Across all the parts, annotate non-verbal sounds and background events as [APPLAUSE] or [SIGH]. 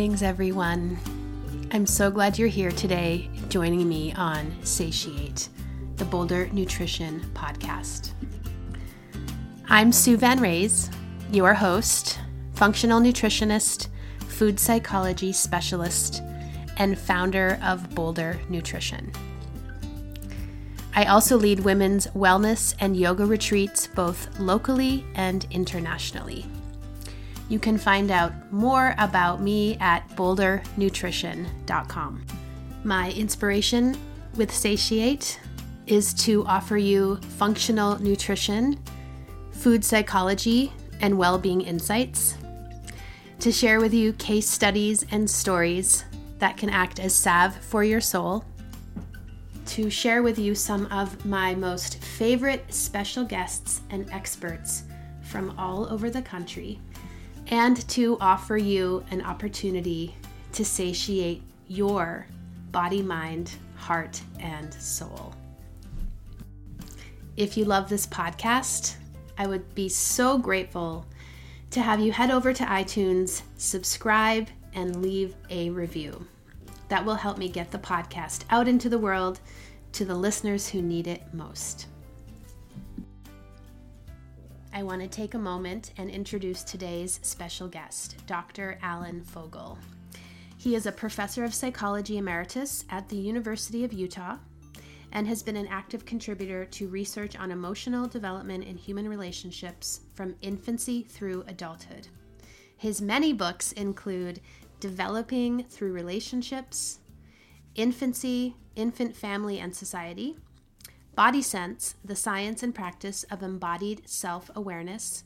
Greetings, everyone. I'm so glad you're here today joining me on Satiate, the Boulder Nutrition Podcast. I'm Sue Van Raes, your host, functional nutritionist, food psychology specialist, and founder of Boulder Nutrition. I also lead women's wellness and yoga retreats both locally and internationally. You can find out more about me at bouldernutrition.com. My inspiration with Satiate is to offer you functional nutrition, food psychology, and well being insights, to share with you case studies and stories that can act as salve for your soul, to share with you some of my most favorite special guests and experts from all over the country and to offer you an opportunity to satiate your body, mind, heart, and soul. If you love this podcast, I would be so grateful to have you head over to iTunes, subscribe, and leave a review. That will help me get the podcast out into the world to the listeners who need it most. I want to take a moment and introduce today's special guest, Dr. Alan Fogel. He is a professor of psychology emeritus at the University of Utah and has been an active contributor to research on emotional development in human relationships from infancy through adulthood. His many books include Developing Through Relationships, Infancy, Infant, Family, and Society, Body Sense, the science and practice of embodied self awareness,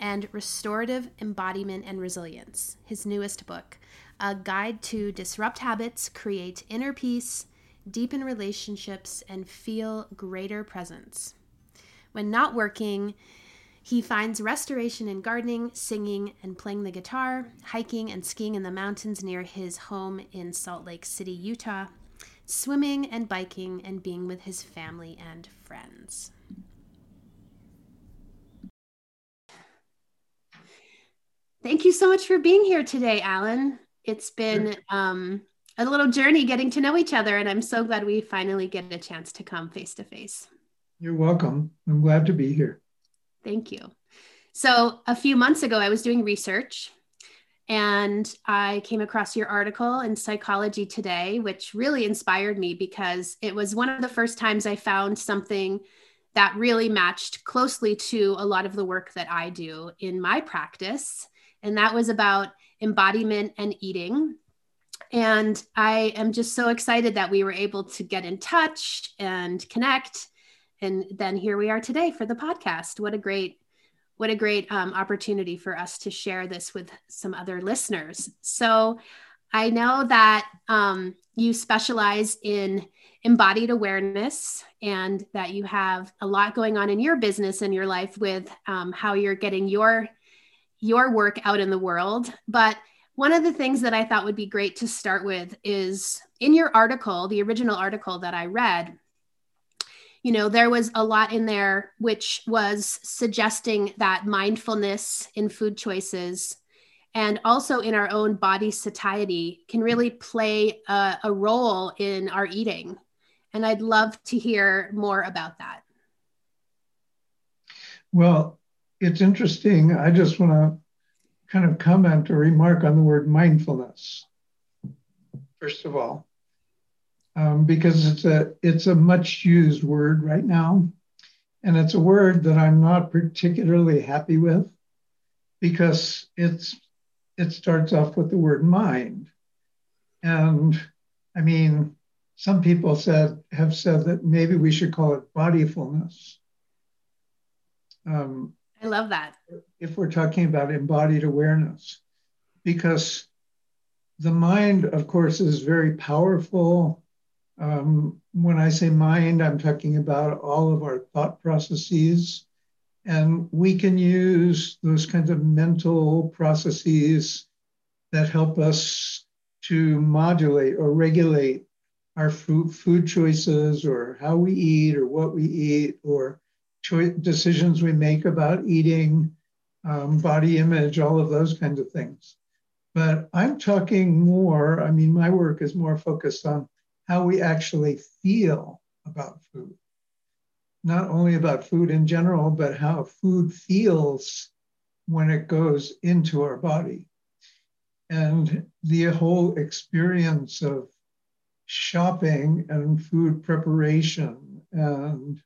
and Restorative Embodiment and Resilience, his newest book, a guide to disrupt habits, create inner peace, deepen relationships, and feel greater presence. When not working, he finds restoration in gardening, singing, and playing the guitar, hiking and skiing in the mountains near his home in Salt Lake City, Utah, swimming and biking and being with his family and friends. Thank you so much for being here today, Alan. It's been um, a little journey getting to know each other, and I'm so glad we finally get a chance to come face to face. You're welcome. I'm glad to be here. Thank you. So, a few months ago, I was doing research and I came across your article in Psychology Today, which really inspired me because it was one of the first times I found something that really matched closely to a lot of the work that I do in my practice. And that was about embodiment and eating. And I am just so excited that we were able to get in touch and connect. And then here we are today for the podcast. What a great what a great um, opportunity for us to share this with some other listeners. So I know that um, you specialize in embodied awareness and that you have a lot going on in your business and your life with um, how you're getting your your work out in the world but one of the things that i thought would be great to start with is in your article the original article that i read you know, there was a lot in there which was suggesting that mindfulness in food choices and also in our own body satiety can really play a, a role in our eating. And I'd love to hear more about that. Well, it's interesting. I just want to kind of comment or remark on the word mindfulness, first of all um, because it's a it's a much used word right now, and it's a word that I'm not particularly happy with because it's it starts off with the word mind, and I mean some people said have said that maybe we should call it bodyfulness. Um, I love that. If we're talking about embodied awareness, because the mind, of course, is very powerful um, when I say mind, I'm talking about all of our thought processes. And we can use those kinds of mental processes that help us to modulate or regulate our food, food choices or how we eat or what we eat or cho- decisions we make about eating, um, body image, all of those kinds of things. But I'm talking more, I mean, my work is more focused on how we actually feel about food. Not only about food in general, but how food feels when it goes into our body. And the whole experience of shopping and food preparation and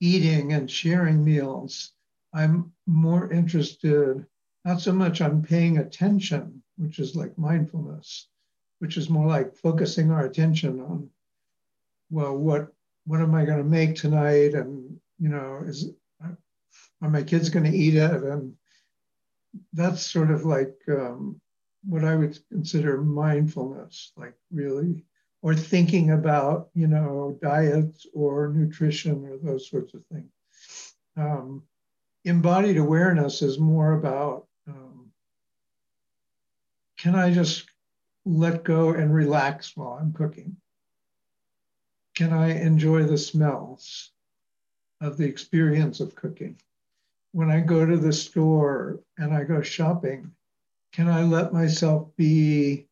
eating and sharing meals, I'm more interested not so much on paying attention, which is like mindfulness, which is more like focusing our attention on, well, what what am I going to make tonight, and you know, is are my kids going to eat it, and that's sort of like um, what I would consider mindfulness, like really, or thinking about you know diets or nutrition or those sorts of things. Um, embodied awareness is more about um, can I just let go and relax while I'm cooking? Can I enjoy the smells of the experience of cooking? When I go to the store and I go shopping, can I let myself be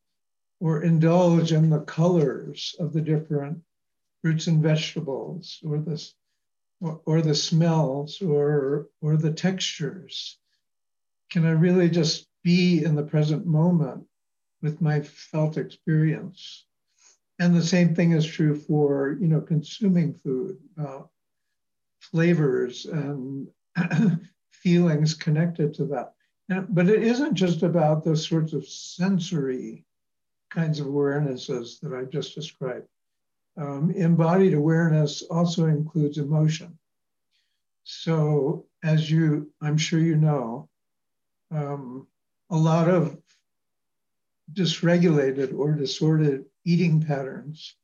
or indulge in the colors of the different fruits and vegetables or the, or, or the smells or, or the textures? Can I really just be in the present moment with my felt experience? And the same thing is true for, you know, consuming food, uh, flavors and [CLEARS THROAT] feelings connected to that. And, but it isn't just about those sorts of sensory kinds of awarenesses that I just described. Um, embodied awareness also includes emotion. So, as you, I'm sure you know, um, a lot of dysregulated or disordered eating patterns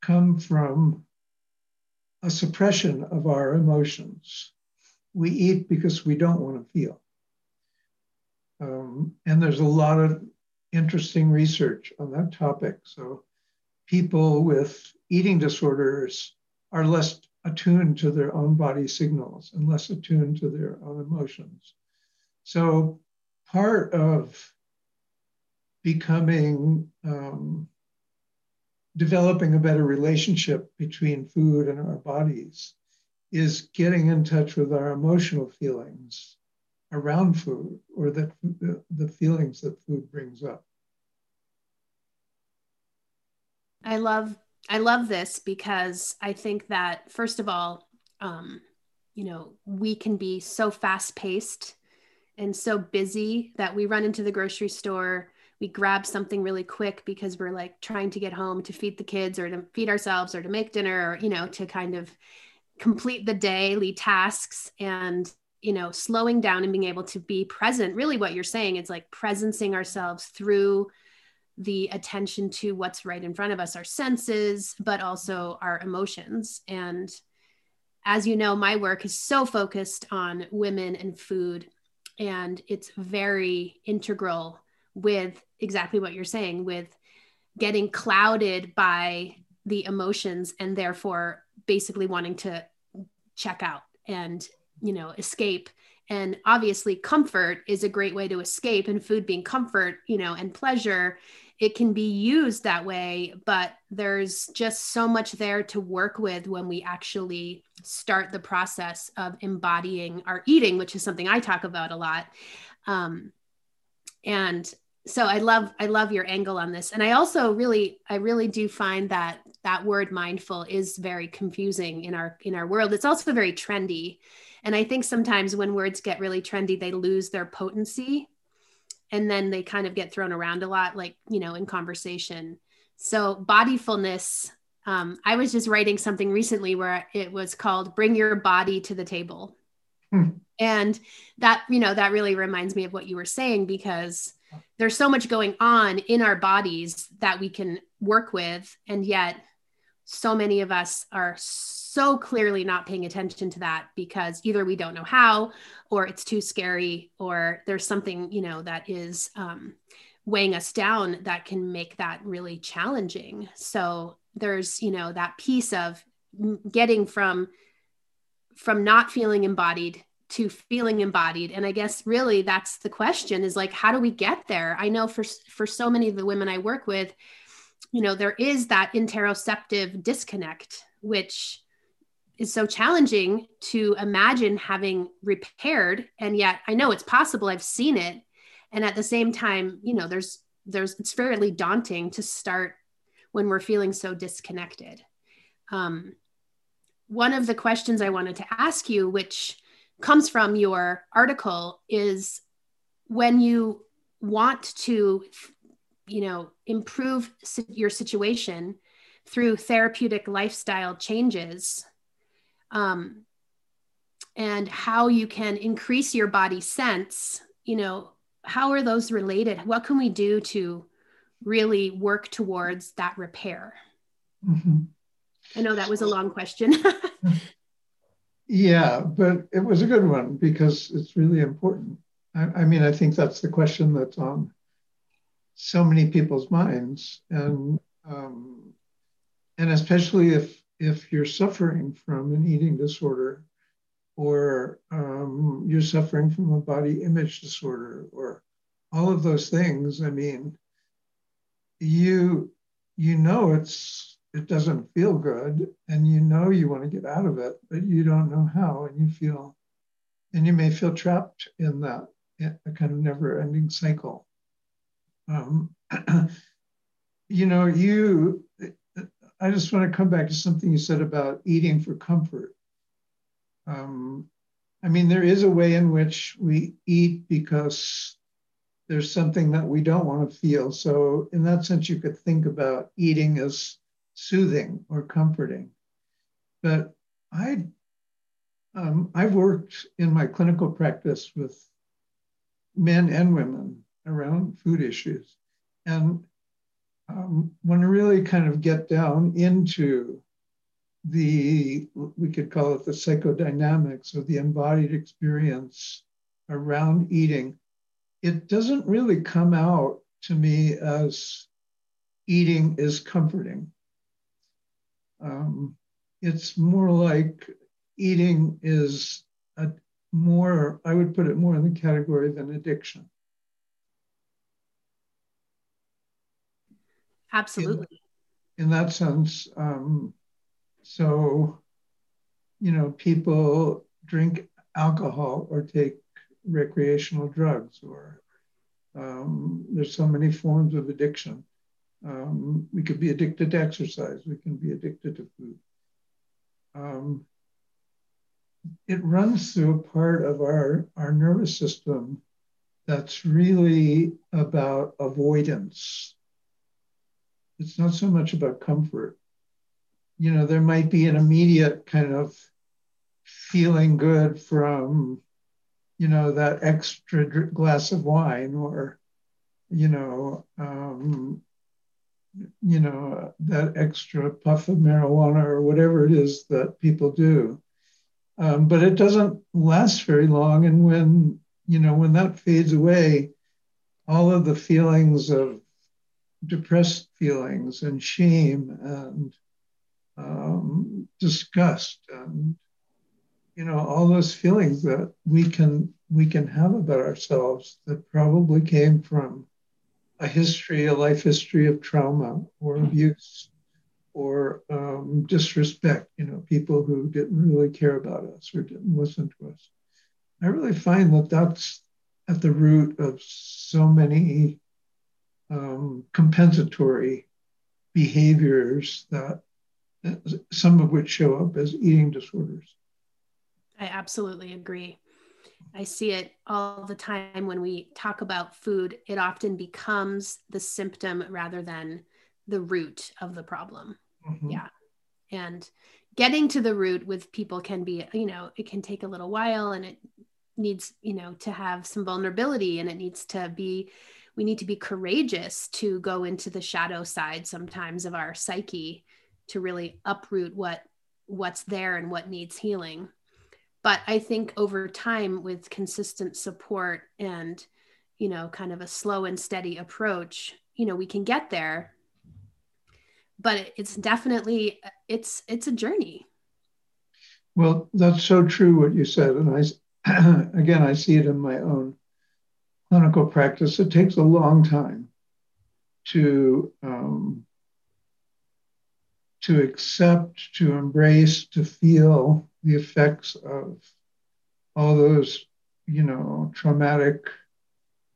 come from a suppression of our emotions. We eat because we don't want to feel. Um, and there's a lot of interesting research on that topic. So people with eating disorders are less attuned to their own body signals and less attuned to their own emotions. So part of becoming um, developing a better relationship between food and our bodies is getting in touch with our emotional feelings around food or the, the feelings that food brings up. I love i love this because i think that first of all um, you know we can be so fast paced and so busy that we run into the grocery store we grab something really quick because we're like trying to get home to feed the kids or to feed ourselves or to make dinner or you know to kind of complete the daily tasks. And you know slowing down and being able to be present really what you're saying is like presencing ourselves through the attention to what's right in front of us our senses but also our emotions. And as you know my work is so focused on women and food and it's very integral with exactly what you're saying with getting clouded by the emotions and therefore basically wanting to check out and you know escape. And obviously comfort is a great way to escape and food being comfort you know and pleasure it can be used that way but there's just so much there to work with when we actually start the process of embodying our eating which is something i talk about a lot. Um, and so i love i love your angle on this. And i also really i really do find that that word mindful is very confusing in our in our world. It's also very trendy. And i think sometimes when words get really trendy they lose their potency and then they kind of get thrown around a lot like you know in conversation. So bodyfulness um, i was just writing something recently where it was called bring your body to the table. Hmm. and that you know that really reminds me of what you were saying because there's so much going on in our bodies that we can work with and yet so many of us are so clearly not paying attention to that because either we don't know how or it's too scary or there's something you know that is um, weighing us down that can make that really challenging. So there's you know that piece of getting from from not feeling embodied to feeling embodied. And i guess really that's the question is like how do we get there? I know for for so many of the women i work with you know there is that interoceptive disconnect which is so challenging to imagine having repaired. And yet i know it's possible. I've seen it. And at the same time you know there's there's it's fairly daunting to start when we're feeling so disconnected. Um, one of the questions i wanted to ask you which comes from your article is when you want to you know improve your situation through therapeutic lifestyle changes um, and how you can increase your body sense you know how are those related? What can we do to really work towards that repair? Mm-hmm. i know that was a long question [LAUGHS] yeah but it was a good one because it's really important. I, I mean i think that's the question that's on so many people's minds. And um, and especially if if you're suffering from an eating disorder or um, you're suffering from a body image disorder or all of those things i mean you you know it's it doesn't feel good and you know you want to get out of it but you don't know how and you feel and you may feel trapped in that a kind of never ending cycle um, [CLEARS THROAT] you know, you, I just want to come back to something you said about eating for comfort. Um, I mean, there is a way in which we eat because there's something that we don't want to feel. So, in that sense, you could think about eating as soothing or comforting. But I, um, I've worked in my clinical practice with men and women around food issues. And um, when we really kind of get down into the, we could call it the psychodynamics or the embodied experience around eating, it doesn't really come out to me as eating is comforting. Um, it's more like eating is a more, I would put it more in the category than addiction. Absolutely. In, in that sense, um, so, you know, people drink alcohol or take recreational drugs, or um, there's so many forms of addiction. Um, we could be addicted to exercise, we can be addicted to food. Um, it runs through a part of our, our nervous system that's really about avoidance it's not so much about comfort. You know, there might be an immediate kind of feeling good from, you know, that extra glass of wine or, you know, um, you know, that extra puff of marijuana or whatever it is that people do. Um, but it doesn't last very long. And when, you know, when that fades away, all of the feelings of depressed feelings and shame and um, disgust and you know all those feelings that we can we can have about ourselves that probably came from a history a life history of trauma or abuse or um, disrespect you know people who didn't really care about us or didn't listen to us i really find that that's at the root of so many um, compensatory behaviors that some of which show up as eating disorders. I absolutely agree. I see it all the time when we talk about food. It often becomes the symptom rather than the root of the problem. Mm-hmm. Yeah. And getting to the root with people can be, you know, it can take a little while and it needs, you know, to have some vulnerability and it needs to be we need to be courageous to go into the shadow side sometimes of our psyche to really uproot what what's there and what needs healing but i think over time with consistent support and you know kind of a slow and steady approach you know we can get there but it's definitely it's it's a journey well that's so true what you said and i [CLEARS THROAT] again, I see it in my own clinical practice. It takes a long time to um, to accept, to embrace, to feel the effects of all those, you know, traumatic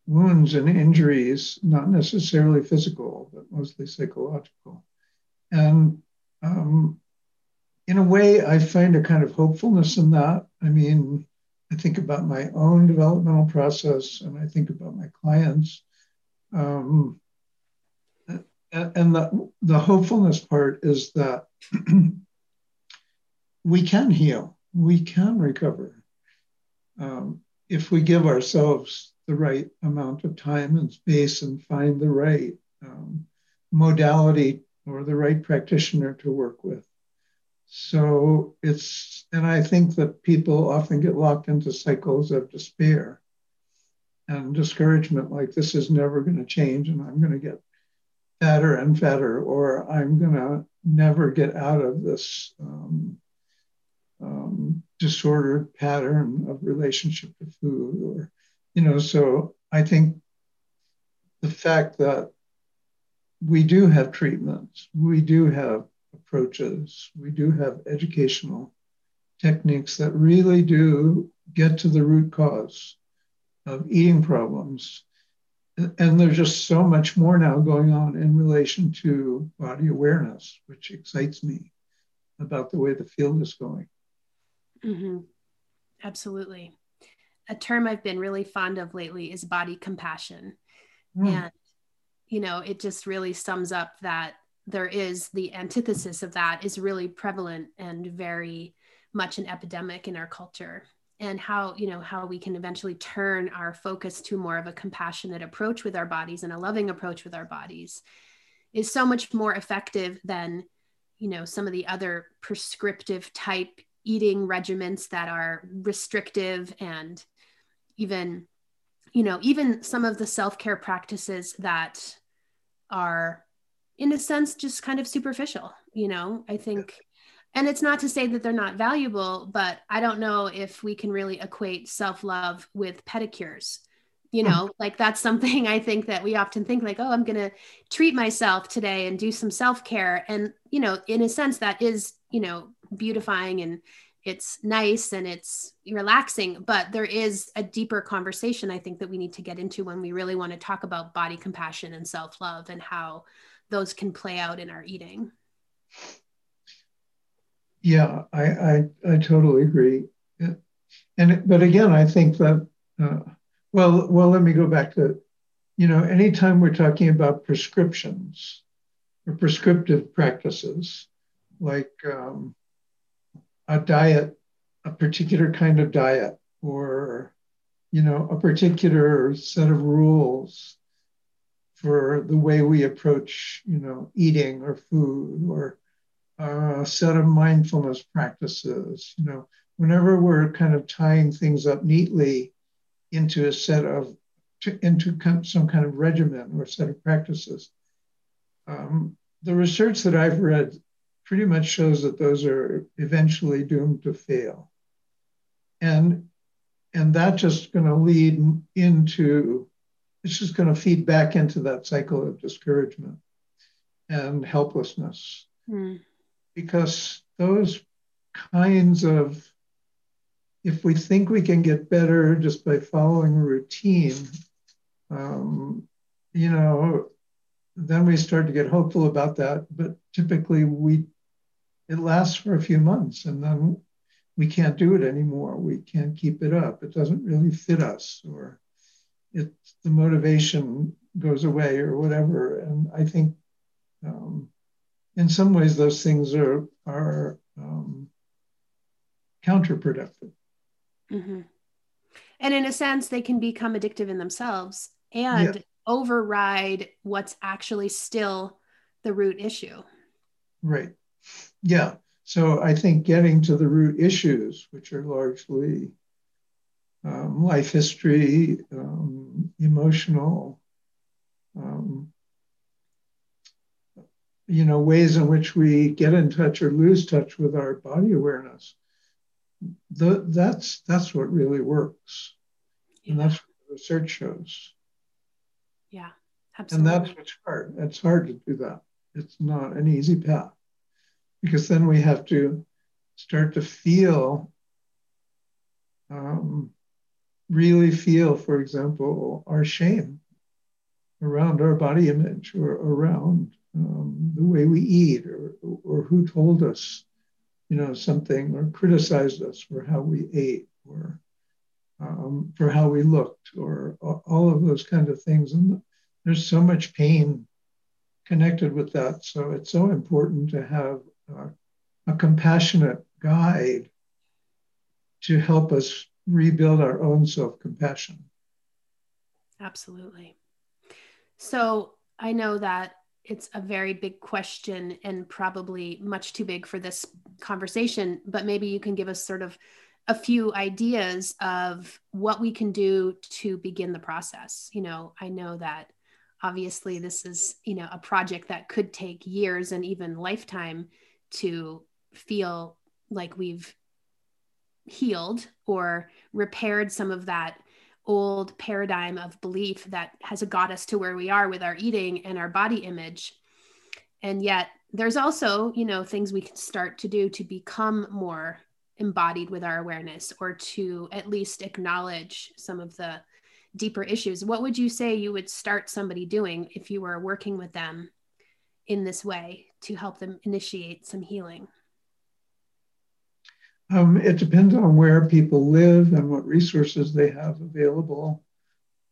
wounds and injuries, not necessarily physical, but mostly psychological. And um, in a way, I find a kind of hopefulness in that. I mean, I think about my own developmental process and I think about my clients. Um, and the, the hopefulness part is that [CLEARS THROAT] we can heal, we can recover um, if we give ourselves the right amount of time and space and find the right um, modality or the right practitioner to work with. So it's, and I think that people often get locked into cycles of despair and discouragement, like this is never going to change and I'm going to get fatter and fatter, or I'm going to never get out of this um, um, disordered pattern of relationship to food, or, you know, so I think the fact that we do have treatments, we do have approaches, we do have educational techniques that really do get to the root cause of eating problems. And there's just so much more now going on in relation to body awareness, which excites me about the way the field is going. Mm-hmm. Absolutely. A term I've been really fond of lately is body compassion. Mm. And, you know, it just really sums up that there is the antithesis of that is really prevalent and very much an epidemic in our culture and how you know how we can eventually turn our focus to more of a compassionate approach with our bodies and a loving approach with our bodies is so much more effective than you know some of the other prescriptive type eating regimens that are restrictive and even you know even some of the self-care practices that are in a sense just kind of superficial you know i think and it's not to say that they're not valuable but i don't know if we can really equate self-love with pedicures you know mm. like that's something [LAUGHS] i think that we often think like oh i'm going to treat myself today and do some self-care and you know in a sense that is you know beautifying and it's nice and it's relaxing but there is a deeper conversation i think that we need to get into when we really want to talk about body compassion and self-love and how those can play out in our eating. Yeah i i, I totally agree. And but again i think that uh, well well let me go back to you know anytime we're talking about prescriptions or prescriptive practices like um, a diet, a particular kind of diet, or you know, a particular set of rules for the way we approach, you know, eating or food, or a set of mindfulness practices. You know, whenever we're kind of tying things up neatly into a set of into some kind of regimen or set of practices. Um, the research that I've read pretty much shows that those are eventually doomed to fail. And, and that's just going to lead into, it's just going to feed back into that cycle of discouragement and helplessness. Mm. Because those kinds of, if we think we can get better just by following a routine, um, you know, then we start to get hopeful about that. But typically, we it lasts for a few months and then we can't do it anymore. We can't keep it up. It doesn't really fit us or it the motivation goes away or whatever. And I think um, in some ways those things are are um, counterproductive. Mm-hmm. And in a sense, they can become addictive in themselves and yeah. override what's actually still the root issue. Right. Yeah. So I think getting to the root issues, which are largely um, life history, um, emotional, um, you know, ways in which we get in touch or lose touch with our body awareness. the, that's that's what really works, yeah. and that's what research shows. Yeah, absolutely. And that's what's hard. It's hard to do that. It's not an easy path because then we have to start to feel, um, really feel, for example, our shame around our body image or around um, the way we eat or, or who told us, you know, something or criticized us for how we ate or um, for how we looked or all of those kind of things. And there's so much pain connected with that. So it's so important to have a compassionate guide to help us rebuild our own self compassion. Absolutely. So I know that it's a very big question and probably much too big for this conversation, but maybe you can give us sort of a few ideas of what we can do to begin the process. You know, I know that obviously this is, you know, a project that could take years and even lifetime to feel like we've healed or repaired some of that old paradigm of belief that has got us to where we are with our eating and our body image. And yet there's also you know things we can start to do to become more embodied with our awareness or to at least acknowledge some of the deeper issues. What would you say you would start somebody doing if you were working with them in this way to help them initiate some healing um, it depends on where people live and what resources they have available.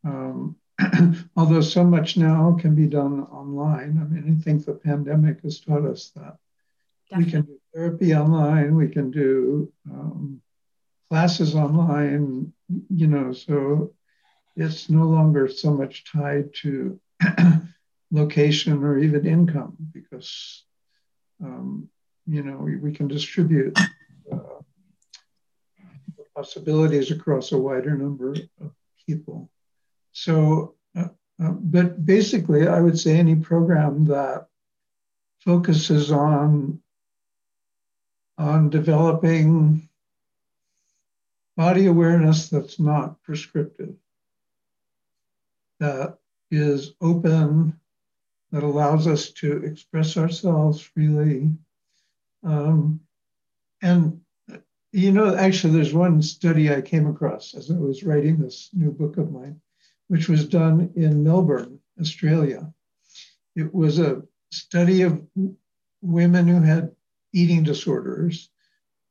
Um, [CLEARS THROAT] although so much now can be done online. I mean, I think the pandemic has taught us that. Definitely. We can do therapy online, we can do um, classes online, you know, so it's no longer so much tied to [CLEARS THROAT] location or even income because, um, you know, we, we can distribute possibilities across a wider number of people. So, uh, uh, but basically, I would say any program that focuses on on developing body awareness that's not prescriptive, that is open, that allows us to express ourselves freely, um, and you know, actually, there's one study I came across as I was writing this new book of mine, which was done in Melbourne, Australia. It was a study of women who had eating disorders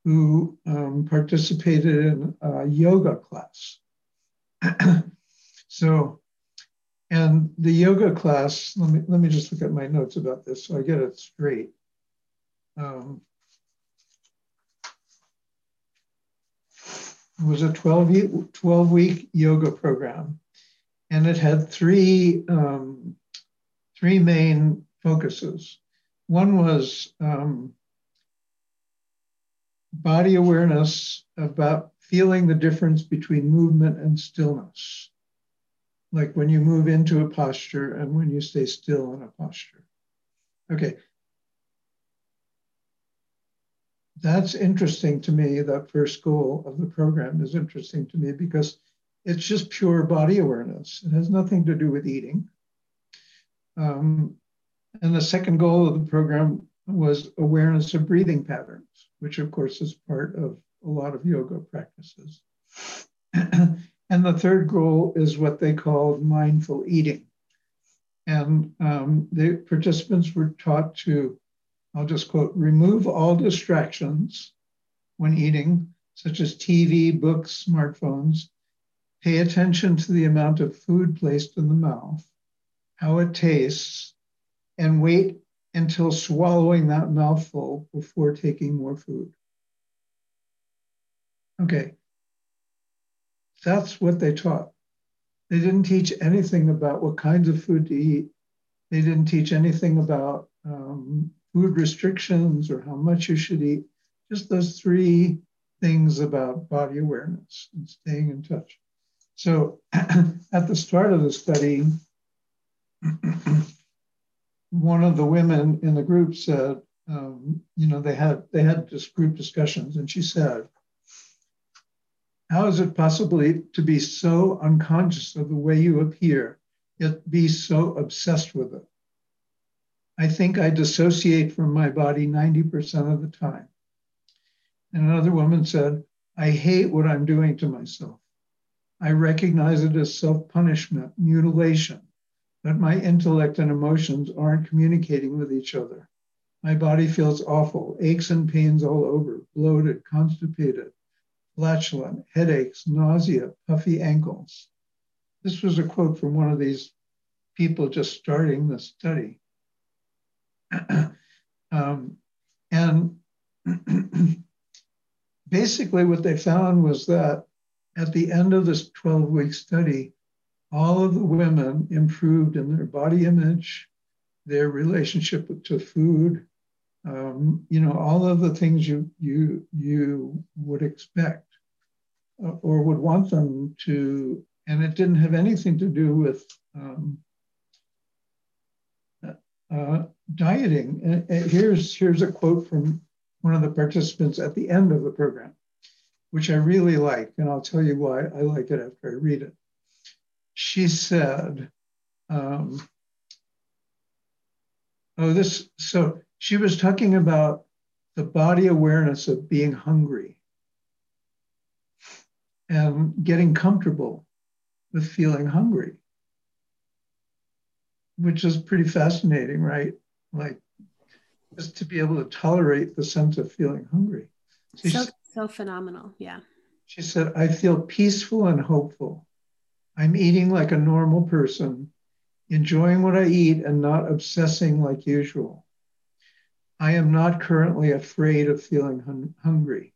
who um, participated in a yoga class. [CLEARS THROAT] so, and the yoga class, let me, let me just look at my notes about this so I get it straight. Um, It was a 12, 12 week yoga program, and it had three, um, three main focuses. One was um, body awareness about feeling the difference between movement and stillness, like when you move into a posture and when you stay still in a posture. Okay, that's interesting to me. That first goal of the program is interesting to me because it's just pure body awareness. It has nothing to do with eating. Um, and the second goal of the program was awareness of breathing patterns, which of course is part of a lot of yoga practices. [CLEARS THROAT] and the third goal is what they called mindful eating. And um, the participants were taught to I'll just quote remove all distractions when eating, such as TV, books, smartphones. Pay attention to the amount of food placed in the mouth, how it tastes, and wait until swallowing that mouthful before taking more food. Okay, that's what they taught. They didn't teach anything about what kinds of food to eat. They didn't teach anything about um, food restrictions or how much you should eat, just those three things about body awareness and staying in touch. So [CLEARS THROAT] at the start of the study, [CLEARS THROAT] one of the women in the group said, um, you know, they had they had group discussions, and she said, How is it possible to be so unconscious of the way you appear, yet be so obsessed with it? I think I dissociate from my body 90% of the time. And another woman said, I hate what I'm doing to myself. I recognize it as self punishment, mutilation, but my intellect and emotions aren't communicating with each other. My body feels awful, aches and pains all over, bloated, constipated, flatulent, headaches, nausea, puffy ankles. This was a quote from one of these people just starting the study. [CLEARS THROAT] um, and [CLEARS THROAT] basically, what they found was that at the end of this 12 week study, all of the women improved in their body image, their relationship to food, um, you know, all of the things you you you would expect uh, or would want them to, and it didn't have anything to do with um, uh, dieting. And, and here's here's a quote from one of the participants at the end of the program, which I really like, and I'll tell you why I like it after I read it. She said, um, "Oh, this so." She was talking about the body awareness of being hungry and getting comfortable with feeling hungry, which is pretty fascinating, right? Like just to be able to tolerate the sense of feeling hungry. So, so, so phenomenal. Yeah. She said, I feel peaceful and hopeful. I'm eating like a normal person, enjoying what I eat and not obsessing like usual. I am not currently afraid of feeling hun- hungry.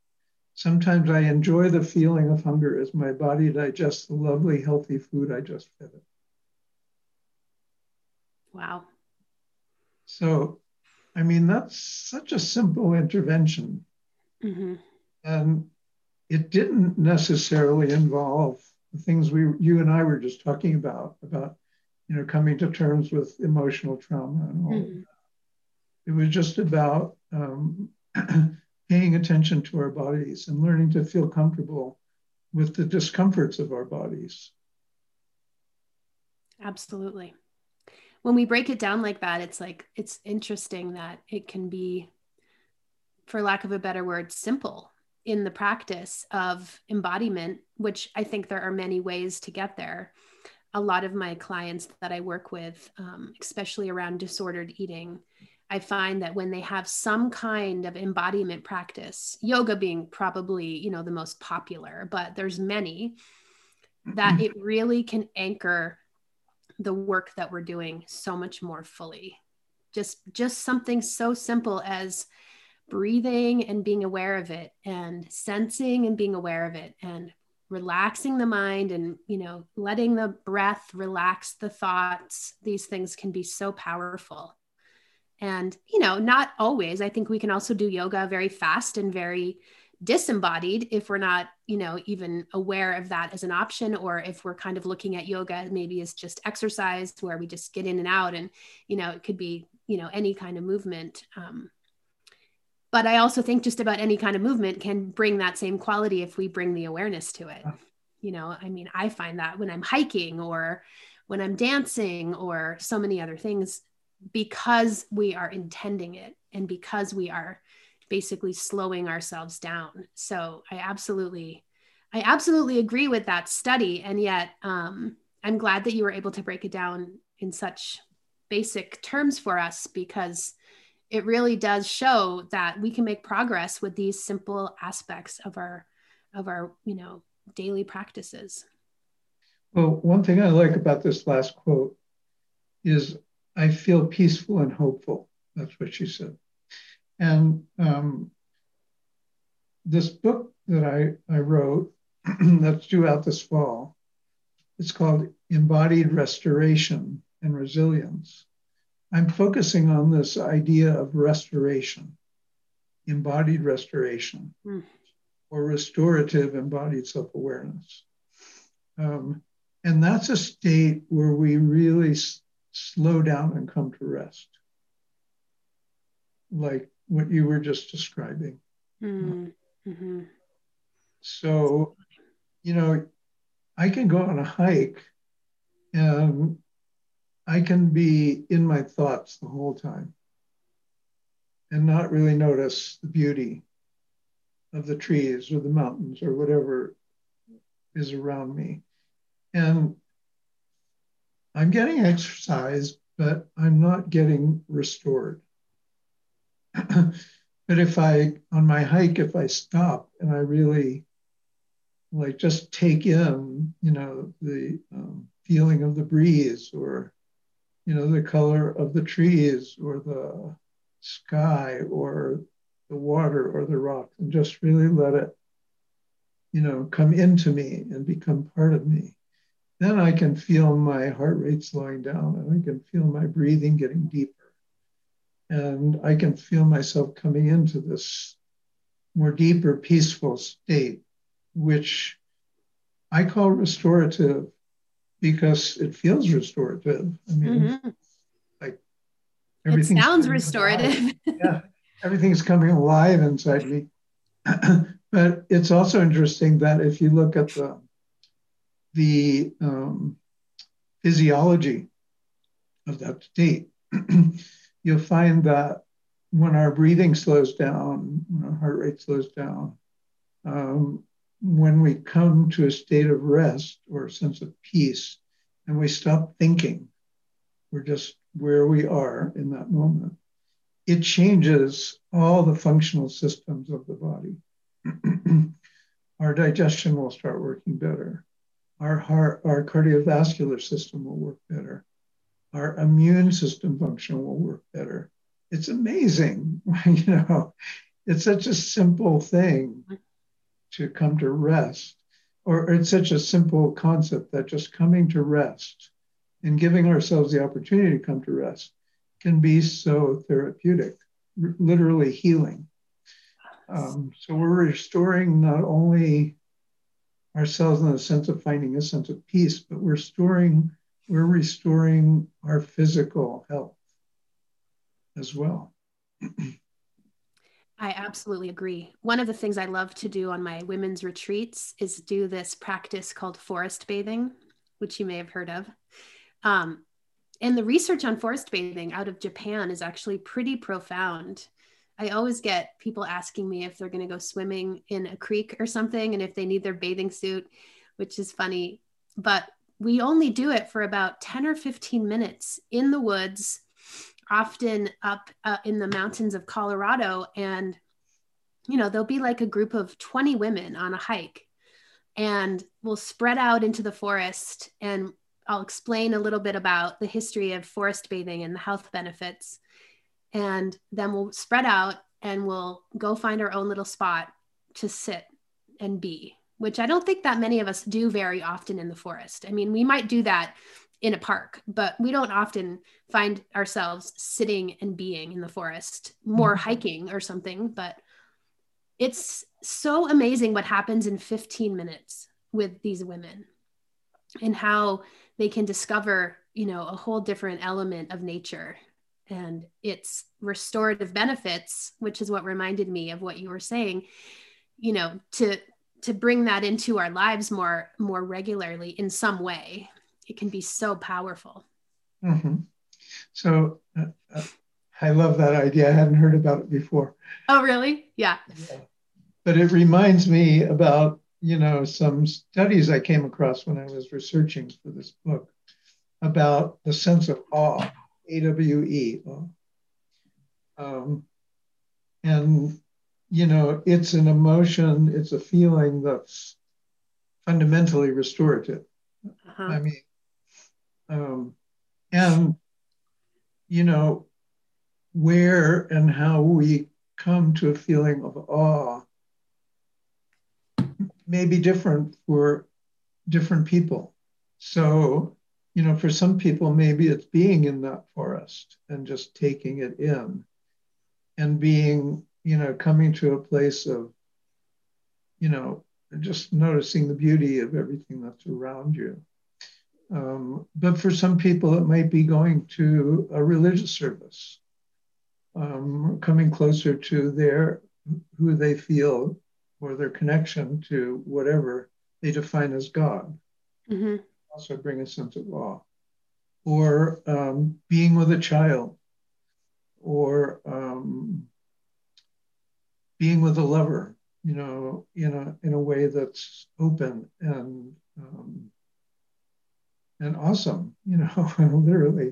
Sometimes I enjoy the feeling of hunger as my body digests the lovely, healthy food I just fed it. Wow. So, I mean, that's such a simple intervention. Mm-hmm. And it didn't necessarily involve the things we, you and I were just talking about, about, you know, coming to terms with emotional trauma and all mm-hmm. It was just about um, [CLEARS THROAT] paying attention to our bodies and learning to feel comfortable with the discomforts of our bodies. Absolutely. When we break it down like that, it's like, it's interesting that it can be, for lack of a better word, simple in the practice of embodiment, which I think there are many ways to get there. A lot of my clients that I work with, um, especially around disordered eating, I find that when they have some kind of embodiment practice, yoga being probably, you know, the most popular, but there's many that mm-hmm. it really can anchor the work that we're doing so much more fully. Just just something so simple as breathing and being aware of it and sensing and being aware of it and relaxing the mind and you know letting the breath relax the thoughts these things can be so powerful and, you know, not always. I think we can also do yoga very fast and very disembodied if we're not, you know, even aware of that as an option, or if we're kind of looking at yoga maybe as just exercise where we just get in and out. And, you know, it could be, you know, any kind of movement. Um, but I also think just about any kind of movement can bring that same quality if we bring the awareness to it. You know, I mean, I find that when I'm hiking or when I'm dancing or so many other things, because we are intending it and because we are basically slowing ourselves down. So I absolutely, I absolutely agree with that study. And yet, um, I'm glad that you were able to break it down in such basic terms for us because it really does show that we can make progress with these simple aspects of our of our you know daily practices well one thing i like about this last quote is I feel peaceful and hopeful. That's what she said. And um, this book that I, I wrote [CLEARS THROAT] that's due out this fall, it's called Embodied Restoration and Resilience. I'm focusing on this idea of restoration, embodied restoration, mm. or restorative embodied self awareness. Um, and that's a state where we really slow down and come to rest, like what you were just describing. Mm-hmm. So, you know, I can go on a hike and I can be in my thoughts the whole time and not really notice the beauty of the trees or the mountains or whatever is around me. And I'm getting exercise, but I'm not getting restored. [CLEARS THROAT] but if I, on my hike, if I stop and I really like just take in, you know, the um, feeling of the breeze or, you know, the color of the trees or the sky or the water or the rocks and just really let it, you know, come into me and become part of me. Then I can feel my heart rate slowing down and I can feel my breathing getting deeper. And I can feel myself coming into this more deeper, peaceful state, which I call restorative because it feels restorative. I mean, mm-hmm. like everything sounds restorative. [LAUGHS] yeah, everything's coming alive inside me. [CLEARS THROAT] but it's also interesting that if you look at the the um, physiology of that state, [CLEARS THROAT] you'll find that when our breathing slows down, when our heart rate slows down, um, when we come to a state of rest or a sense of peace and we stop thinking, we're just where we are in that moment, it changes all the functional systems of the body. [CLEARS THROAT] our digestion will start working better. Our heart, our cardiovascular system will work better. Our immune system function will work better. It's amazing, [LAUGHS] you know. It's such a simple thing to come to rest, or it's such a simple concept that just coming to rest and giving ourselves the opportunity to come to rest can be so therapeutic, literally healing. Um, so we're restoring not only ourselves in the sense of finding a sense of peace, but we're storing, we're restoring our physical health as well. [CLEARS THROAT] I absolutely agree. One of the things I love to do on my women's retreats is do this practice called forest bathing, which you may have heard of. Um, and the research on forest bathing out of Japan is actually pretty profound. I always get people asking me if they're going to go swimming in a creek or something and if they need their bathing suit, which is funny. But we only do it for about 10 or 15 minutes in the woods often up uh, in the mountains of Colorado. And, you know, there'll be like a group of 20 women on a hike and we'll spread out into the forest. And I'll explain a little bit about the history of forest bathing and the health benefits. And then we'll spread out and we'll go find our own little spot to sit and be, which I don't think that many of us do very often in the forest. I mean, we might do that in a park, but we don't often find ourselves sitting and being in the forest, more mm-hmm. hiking or something. But it's so amazing what happens in 15 minutes with these women and how they can discover, you know, a whole different element of nature and its restorative benefits, which is what reminded me of what you were saying, you know, to to bring that into our lives more more regularly in some way it can be so powerful. Mm-hmm. So uh, uh, I love that idea. I hadn't heard about it before. Oh, really? Yeah. yeah. But it reminds me about, you know, some studies I came across when I was researching for this book about the sense of awe, A W E. Um, and, you know, it's an emotion, it's a feeling that's fundamentally restorative. Uh-huh. I mean, um, and, you know, where and how we come to a feeling of awe may be different for different people. So, you know, for some people, maybe it's being in that forest and just taking it in and being, you know, coming to a place of, you know, just noticing the beauty of everything that's around you. Um, but for some people, it might be going to a religious service, um, coming closer to their who they feel or their connection to whatever they define as God. Mm-hmm. Also bring a sense of awe. Or um, being with a child, or um, being with a lover, you know, in a in a way that's open and um, and awesome, you know, [LAUGHS] literally.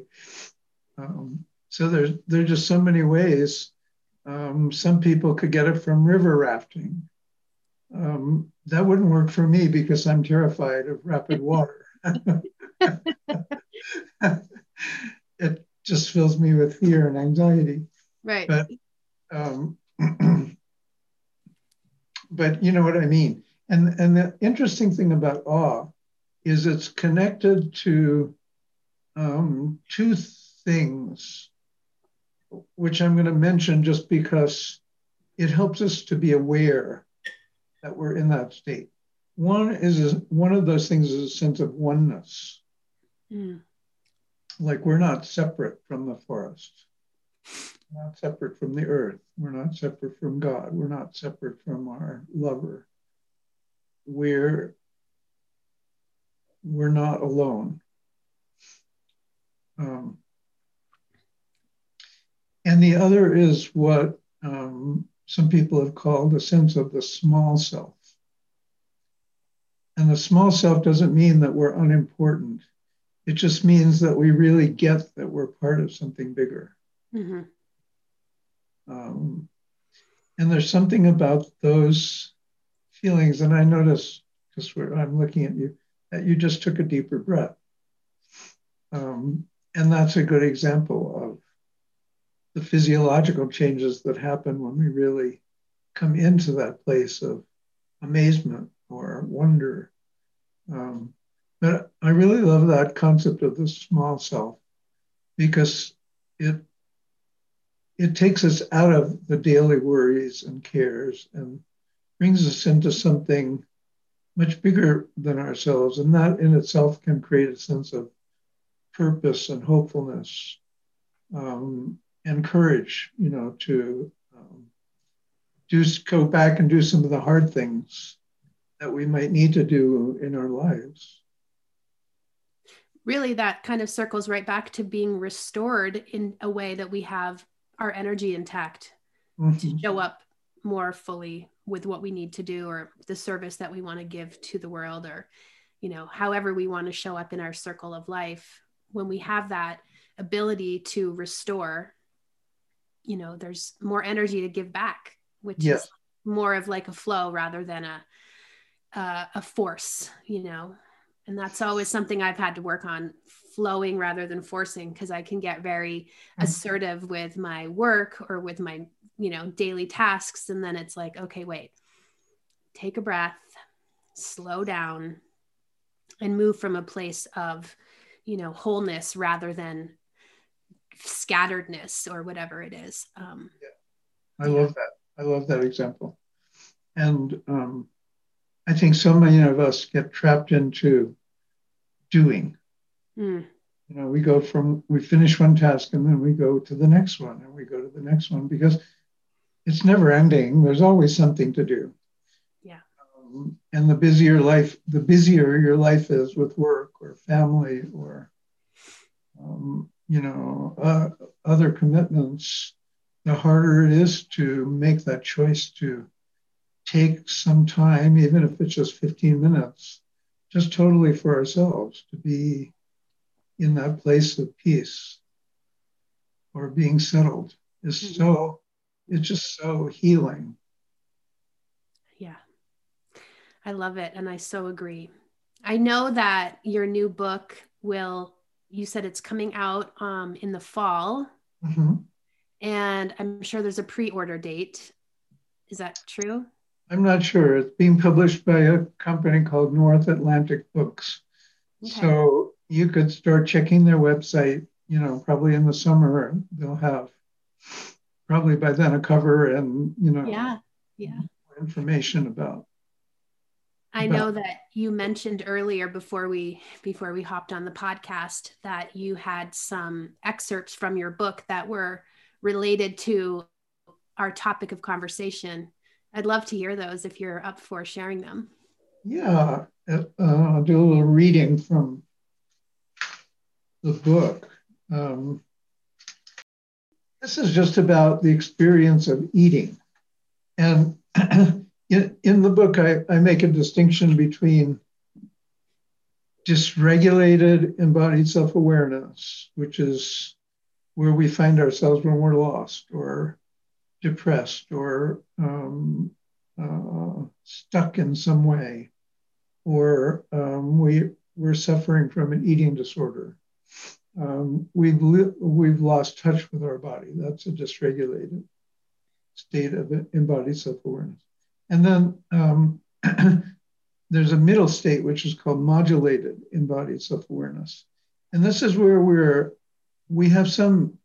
Um, so there's there's just so many ways. Um, some people could get it from river rafting. Um, that wouldn't work for me because I'm terrified of rapid [LAUGHS] water. [LAUGHS] it just fills me with fear and anxiety. Right. But um, [CLEARS THROAT] but you know what I mean. And and the interesting thing about awe is it's connected to um, two things, which I'm going to mention just because it helps us to be aware that we're in that state. One is one of those things is a sense of oneness. Mm. Like we're not separate from the forest, we're not separate from the earth, we're not separate from God, we're not separate from our lover. We're we're not alone. Um, and the other is what um, some people have called a sense of the small self. And the small self doesn't mean that we're unimportant. It just means that we really get that we're part of something bigger. Mm-hmm. Um, and there's something about those feelings, and I notice because I'm looking at you, that you just took a deeper breath. Um, and that's a good example of the physiological changes that happen when we really come into that place of amazement or wonder. Um, but I really love that concept of the small self because it it takes us out of the daily worries and cares and brings us into something much bigger than ourselves, and that in itself can create a sense of purpose and hopefulness um, and courage, you know, to um, do go back and do some of the hard things that we might need to do in our lives. Really, that kind of circles right back to being restored in a way that we have our energy intact mm-hmm. to show up more fully with what we need to do or the service that we want to give to the world or you know however we want to show up in our circle of life when we have that ability to restore you know there's more energy to give back which yes. is more of like a flow rather than a uh, a force you know and that's always something i've had to work on flowing rather than forcing because i can get very mm-hmm. assertive with my work or with my you know daily tasks and then it's like okay wait take a breath slow down and move from a place of you know wholeness rather than scatteredness or whatever it is um, yeah. i yeah. love that i love that example and um, i think so many of us get trapped into doing mm. you know we go from we finish one task and then we go to the next one and we go to the next one because it's never ending. There's always something to do. Yeah. Um, and the busier life, the busier your life is with work or family or, um, you know, uh, other commitments, the harder it is to make that choice to take some time, even if it's just 15 minutes, just totally for ourselves to be in that place of peace or being settled is mm-hmm. so it's just so healing. Yeah. I love it. And I so agree. I know that your new book will, you said it's coming out um, in the fall. Mm-hmm. And I'm sure there's a pre order date. Is that true? I'm not sure. It's being published by a company called North Atlantic Books. Okay. So you could start checking their website, you know, probably in the summer, they'll have probably by then a cover and you know yeah yeah information about I know that you mentioned earlier before we before we hopped on the podcast that you had some excerpts from your book that were related to our topic of conversation. I'd love to hear those if you're up for sharing them. Yeah, uh, I'll do a little reading from the book. Um, this is just about the experience of eating. And [CLEARS THROAT] in, in the book, I, I make a distinction between dysregulated embodied self awareness, which is where we find ourselves when we're lost or depressed or um, uh, stuck in some way, or um, we, we're suffering from an eating disorder. Um, we've, li- we've lost touch with our body. That's a dysregulated state of embodied self awareness. And then um, [CLEARS THROAT] there's a middle state, which is called modulated embodied self awareness. And this is where we're, we have some,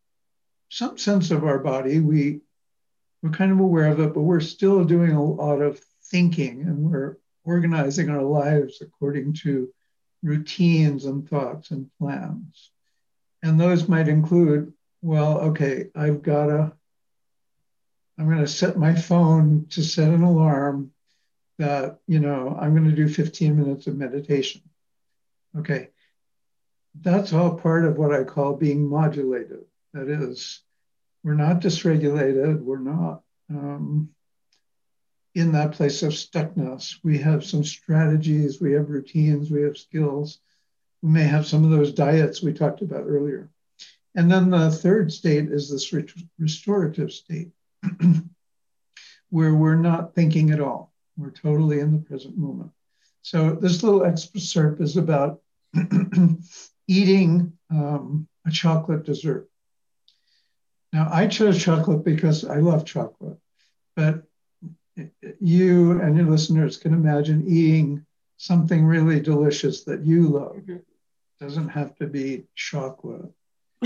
some sense of our body. We, we're kind of aware of it, but we're still doing a lot of thinking and we're organizing our lives according to routines and thoughts and plans. And those might include, well, okay, I've got to, I'm going to set my phone to set an alarm that, you know, I'm going to do 15 minutes of meditation. Okay. That's all part of what I call being modulated. That is, we're not dysregulated. We're not um, in that place of stuckness. We have some strategies, we have routines, we have skills. We may have some of those diets we talked about earlier. And then the third state is this restorative state, [CLEARS THROAT] where we're not thinking at all. We're totally in the present moment. So this little excerpt is about [CLEARS THROAT] eating um, a chocolate dessert. Now, I chose chocolate because I love chocolate, but you and your listeners can imagine eating something really delicious that you love. Mm-hmm. Doesn't have to be chocolate. [LAUGHS]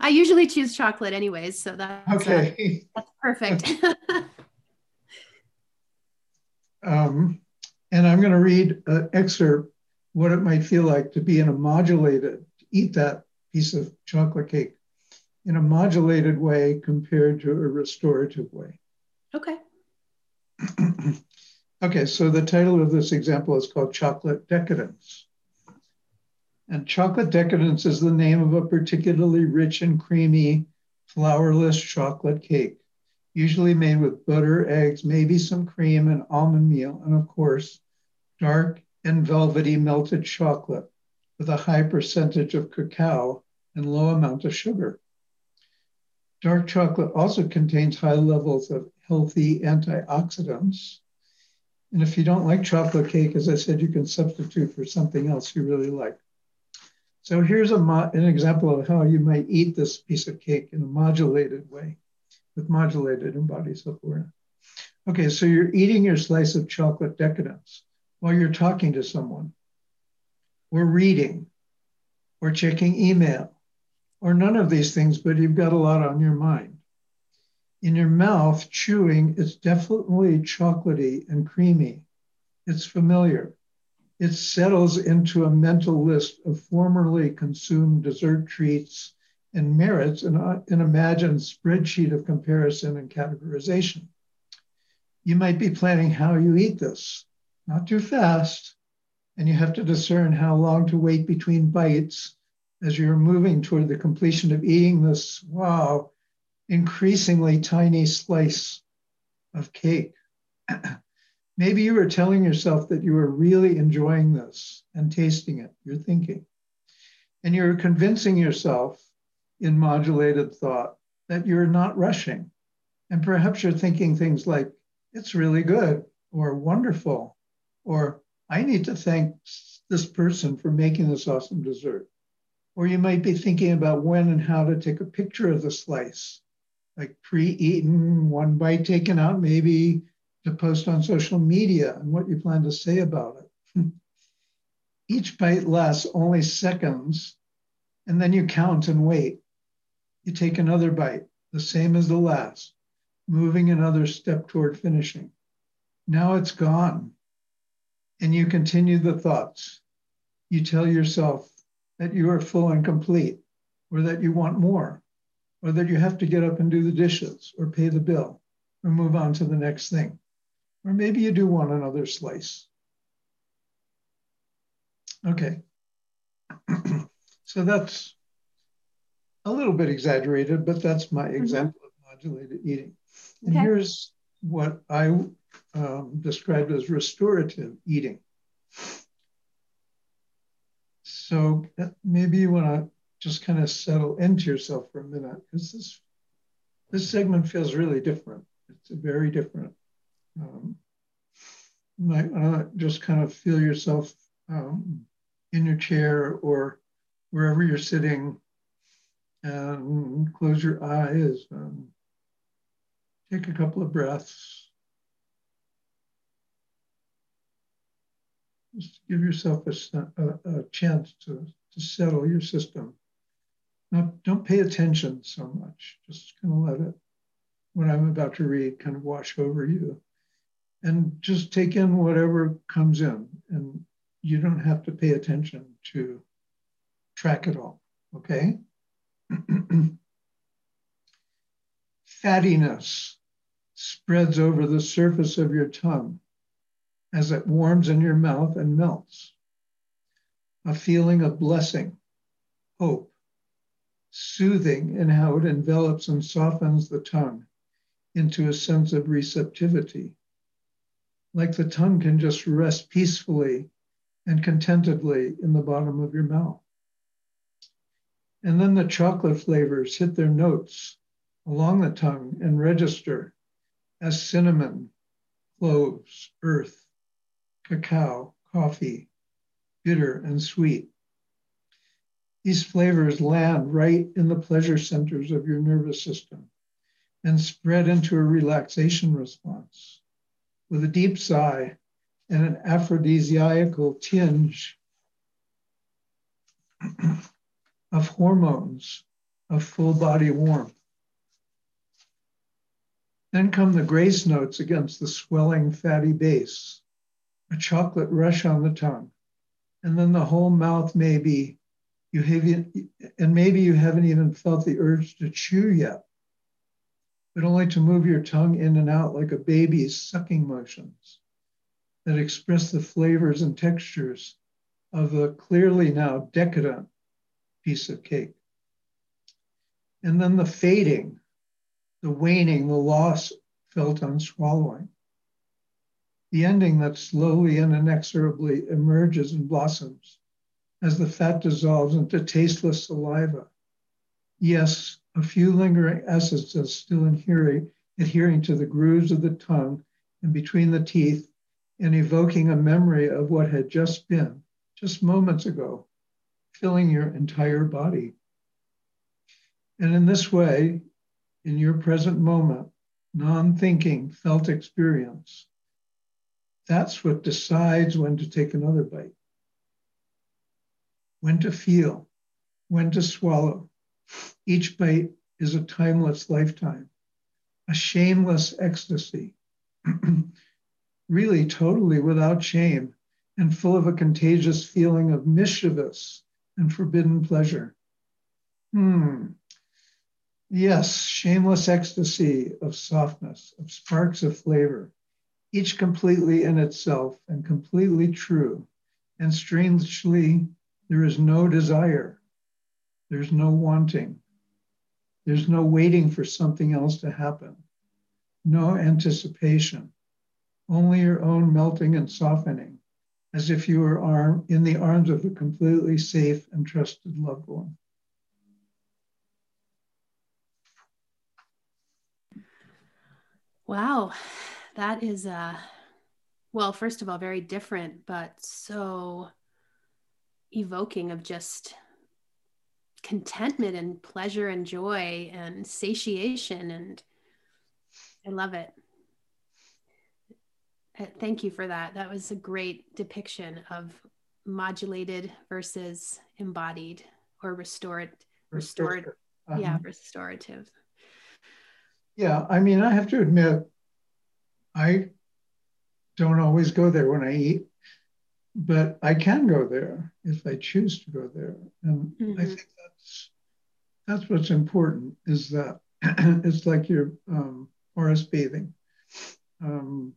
I usually choose chocolate anyways, so that's uh, okay. Uh, that's perfect. [LAUGHS] um, and I'm going to read an excerpt what it might feel like to be in a modulated, eat that piece of chocolate cake in a modulated way compared to a restorative way. Okay. [CLEARS THROAT] okay, so the title of this example is called Chocolate Decadence. And chocolate decadence is the name of a particularly rich and creamy, flourless chocolate cake, usually made with butter, eggs, maybe some cream and almond meal, and of course, dark and velvety melted chocolate with a high percentage of cacao and low amount of sugar. Dark chocolate also contains high levels of healthy antioxidants. And if you don't like chocolate cake, as I said, you can substitute for something else you really like. So here's a an example of how you might eat this piece of cake in a modulated way with modulated embodied self-awareness. Okay, so you're eating your slice of chocolate decadence while you're talking to someone, or reading, or checking email, or none of these things, but you've got a lot on your mind in your mouth, chewing, it's definitely chocolatey and creamy. It's familiar. It settles into a mental list of formerly consumed dessert treats and merits in an imagined spreadsheet of comparison and categorization. You might be planning how you eat this, not too fast, and you have to discern how long to wait between bites as you're moving toward the completion of eating this, wow, increasingly tiny slice of cake. [CLEARS THROAT] Maybe you were telling yourself that you were really enjoying this and tasting it, you're thinking. And you're convincing yourself in modulated thought that you're not rushing. And perhaps you're thinking things like, it's really good, or wonderful, or I need to thank this person for making this awesome dessert. Or you might be thinking about when and how to take a picture of the slice like pre-eaten, one bite taken out, maybe to post on social media and what you plan to say about it. [LAUGHS] Each bite lasts only seconds, and then you count and wait. You take another bite, the same as the last, moving another step toward finishing. Now it's gone. And you continue the thoughts. You tell yourself that you are full and complete, or that you want more or that you have to get up and do the dishes or pay the bill or move on to the next thing. Or maybe you do want another slice. Okay. [CLEARS THROAT] so that's a little bit exaggerated, but that's my mm-hmm. example of modulated eating. And okay. here's what I um, described as restorative eating. So maybe you want to just kind of settle into yourself for a minute because this this segment feels really different. It's very different. Um, might to just kind of feel yourself um, in your chair or wherever you're sitting and close your eyes. take a couple of breaths. Just give yourself a, a, a chance to, to settle your system. Now, don't pay attention so much. Just kind of let it, what I'm about to read, kind of wash over you. And just take in whatever comes in. And you don't have to pay attention to track it all. Okay? [CLEARS THROAT] Fattiness spreads over the surface of your tongue as it warms in your mouth and melts. A feeling of blessing, hope, soothing in how it envelops and softens the tongue into a sense of receptivity. Like the tongue can just rest peacefully and contentedly in the bottom of your mouth. And then the chocolate flavors hit their notes along the tongue and register as cinnamon, cloves, earth, cacao, coffee, bitter and sweet. These flavors land right in the pleasure centers of your nervous system and spread into a relaxation response. With a deep sigh and an aphrodisiacal tinge [CLEARS THROAT] of hormones of full body warmth. Then come the grace notes against the swelling fatty base, a chocolate rush on the tongue, and then the whole mouth maybe you have and maybe you haven't even felt the urge to chew yet, but only to move your tongue in and out like a baby's sucking motions that express the flavors and textures of the clearly now decadent piece of cake. And then the fading, the waning, the loss felt on swallowing. The ending that slowly and inexorably emerges and blossoms as the fat dissolves into tasteless saliva. Yes, a few lingering essences still adhering, adhering to the grooves of the tongue and between the teeth and evoking a memory of what had just been, just moments ago, filling your entire body. And in this way, in your present moment, non thinking felt experience, that's what decides when to take another bite, when to feel, when to swallow. Each bite is a timeless lifetime, a shameless ecstasy, [CLEARS THROAT] really totally without shame and full of a contagious feeling of mischievous and forbidden pleasure. Hmm. Yes, shameless ecstasy of softness, of sparks of flavor, each completely in itself and completely true. And strangely, there is no desire, there's no wanting, there's no waiting for something else to happen, no anticipation, only your own melting and softening as if you were arm, in the arms of a completely safe and trusted loved one. Wow, that is uh well, first of all, very different, but so evoking of just contentment and pleasure and joy and satiation and I love it. Uh, thank you for that. That was a great depiction of modulated versus embodied or restored, restored, uh-huh. yeah, restorative. Yeah, I mean, I have to admit, I don't always go there when I eat, but I can go there if I choose to go there, and mm-hmm. I think that's that's what's important. Is that [CLEARS THROAT] it's like you're um, forest bathing. Um,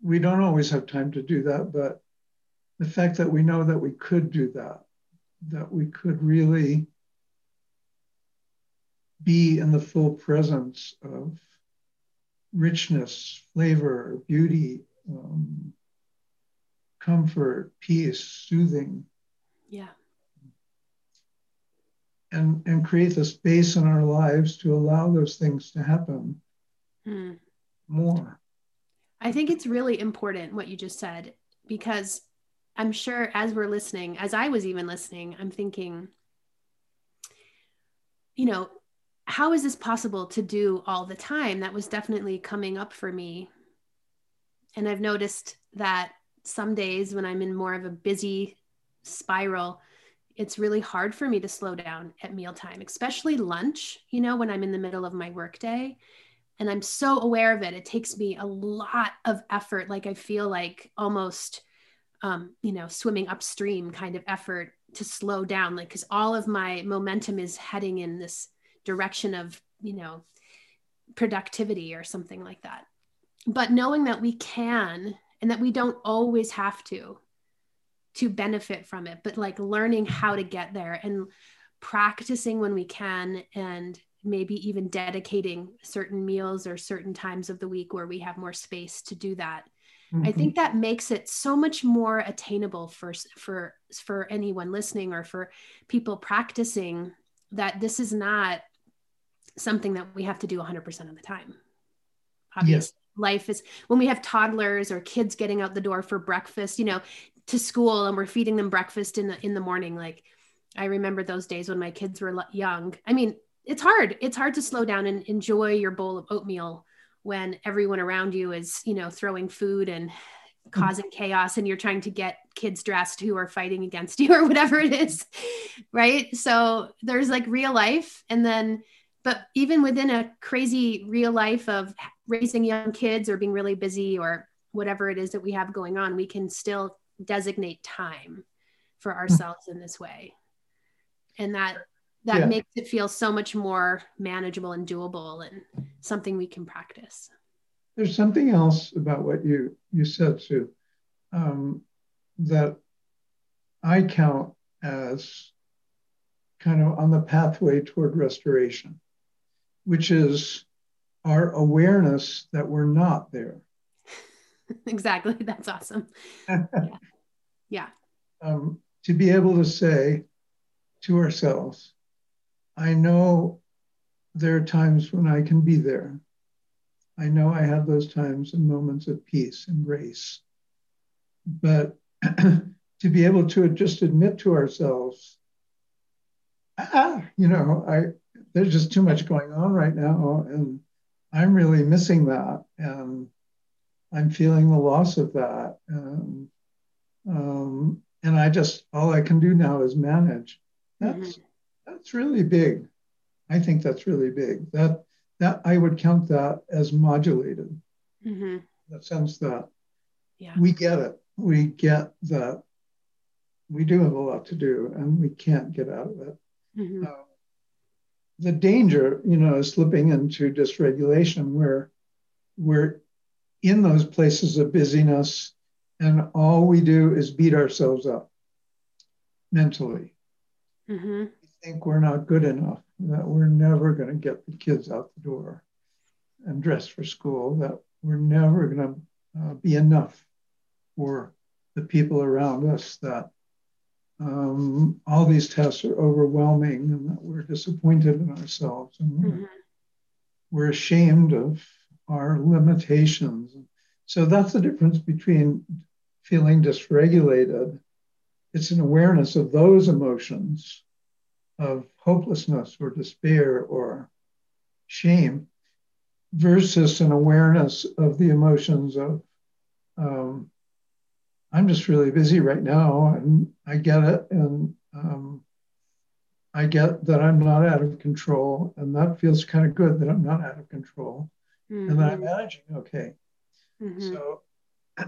we don't always have time to do that, but the fact that we know that we could do that, that we could really be in the full presence of richness, flavor, beauty, um, comfort, peace, soothing. Yeah. And, and create the space in our lives to allow those things to happen mm. more. I think it's really important what you just said because I'm sure as we're listening, as I was even listening, I'm thinking, you know, how is this possible to do all the time? That was definitely coming up for me. And I've noticed that some days when I'm in more of a busy spiral, it's really hard for me to slow down at mealtime, especially lunch, you know, when I'm in the middle of my workday. And I'm so aware of it. It takes me a lot of effort. Like I feel like almost um, you know, swimming upstream kind of effort to slow down, like, because all of my momentum is heading in this direction of, you know, productivity or something like that. But knowing that we can and that we don't always have to to benefit from it, but like learning how to get there and practicing when we can and maybe even dedicating certain meals or certain times of the week where we have more space to do that Mm-hmm. I think that makes it so much more attainable for for for anyone listening or for people practicing that this is not something that we have to do 100% of the time. Obviously, yes. life is when we have toddlers or kids getting out the door for breakfast, you know, to school and we're feeding them breakfast in the in the morning like I remember those days when my kids were young. I mean, it's hard. It's hard to slow down and enjoy your bowl of oatmeal when everyone around you is you know throwing food and mm-hmm. causing chaos and you're trying to get kids dressed who are fighting against [LAUGHS] you or whatever it is right so there's like real life and then but even within a crazy real life of raising young kids or being really busy or whatever it is that we have going on we can still designate time for hmm. ourselves in this way and that that yeah. makes it feel so much more manageable and doable and something we can practice there's something else about what you you said sue um, that i count as kind of on the pathway toward restoration which is our awareness that we're not there [LAUGHS] exactly that's awesome [LAUGHS] yeah, yeah. Um, to be able to say to ourselves I know there are times when I can be there. I know I have those times and moments of peace and grace. But [CLEARS THROAT] to be able to just admit to ourselves, ah, you know, I there's just too much going on right now, and I'm really missing that, and I'm feeling the loss of that, and um, and I just all I can do now is manage. That's mm-hmm that's really big. I think that's really big. That that I would count that as modulated. Mm-hmm. That sense that yeah. we get it. We get that we do have a lot to do and we can't get out of it. Mm-hmm. Uh, the danger, you know, is slipping into dysregulation where we're in those places of busyness and all we do is beat ourselves up mentally. Mm-hmm think we're not good enough, that we're never going to get the kids out the door and dressed for school, that we're never going to uh, be enough for the people around us, that um, all these tests are overwhelming and that we're disappointed in ourselves and we're, mm-hmm. we're ashamed of our limitations. So that's the difference between feeling dysregulated. It's an awareness of those emotions of hopelessness or despair or shame versus an awareness of the emotions of um, i'm just really busy right now and i get it and um, i get that i'm not out of control and that feels kind of good that i'm not out of control mm-hmm. and that i'm managing okay mm-hmm. so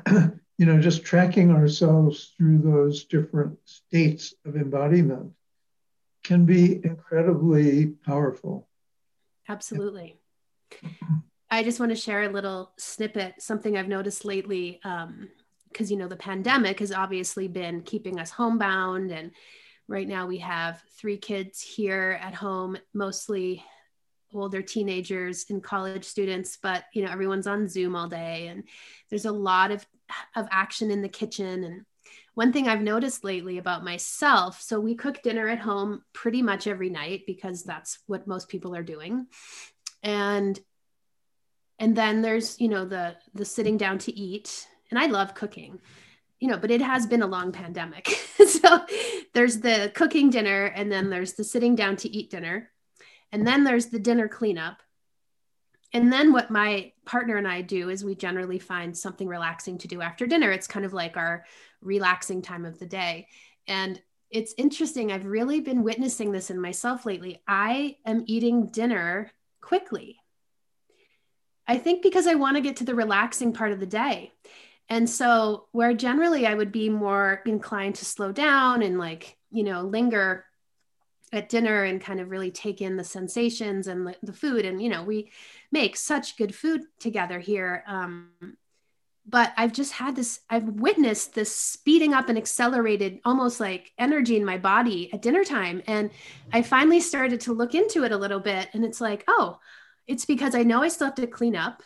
[CLEARS THROAT] you know just tracking ourselves through those different states of embodiment can be incredibly powerful. Absolutely. I just want to share a little snippet, something I've noticed lately, because because you know the pandemic has obviously been keeping us homebound and right now we have three kids here at home mostly older teenagers and college students but you know everyone's on zoom all day and there's a lot of of action in the kitchen. And one thing i've noticed lately about myself so we cook dinner at home pretty much every night because that's what most people are doing. And and then there's you know the the sitting down to eat and i love cooking you know but it has been a long pandemic. [LAUGHS] So there's the cooking dinner and then there's the sitting down to eat dinner. And then there's the dinner cleanup. And then what my partner and i do is we generally find something relaxing to do after dinner. It's kind of like our relaxing time of the day. And it's interesting i've really been witnessing this in myself lately. I am eating dinner quickly. I think because I want to get to the relaxing part of the day. And so, where generally I would be more inclined to slow down and like, you know, linger at dinner and kind of really take in the sensations and the, food. And, you know, we make such good food together here. Um, but I've just had this, I've witnessed this speeding up and accelerated almost like energy in my body at dinner time. And I finally started to look into it a little bit. And it's like, oh, it's because I know I still have to clean up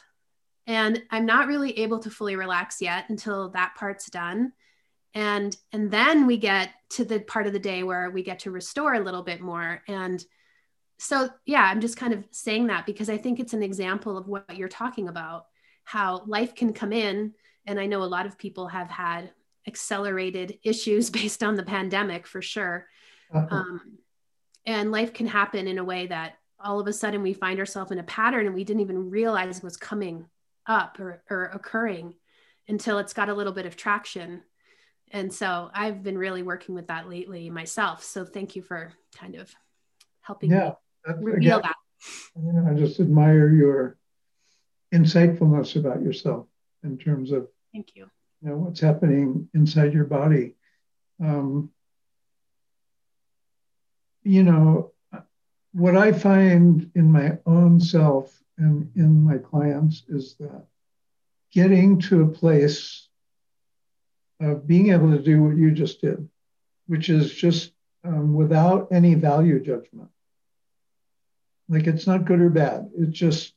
and I'm not really able to fully relax yet until that part's done. And and then we get to the part of the day where we get to restore a little bit more and so yeah, I'm just kind of saying that because I think it's an example of what you're talking about how life can come in and I know a lot of people have had accelerated issues [LAUGHS] based on the pandemic for sure. Uh-huh. Um, and life can happen in a way that all of a sudden we find ourselves in a pattern and we didn't even realize it was coming up or, or occurring until it's got a little bit of traction. And so i've been really working with that lately myself. So thank you for kind of helping yeah, me reveal again, that. You know, i just admire your insightfulness about yourself in terms of thank you. you know what's happening inside your body. Um, you know what I find in my own self and in my clients is that getting to a place of being able to do what you just did, which is just um, without any value judgment. Like it's not good or bad. It's just,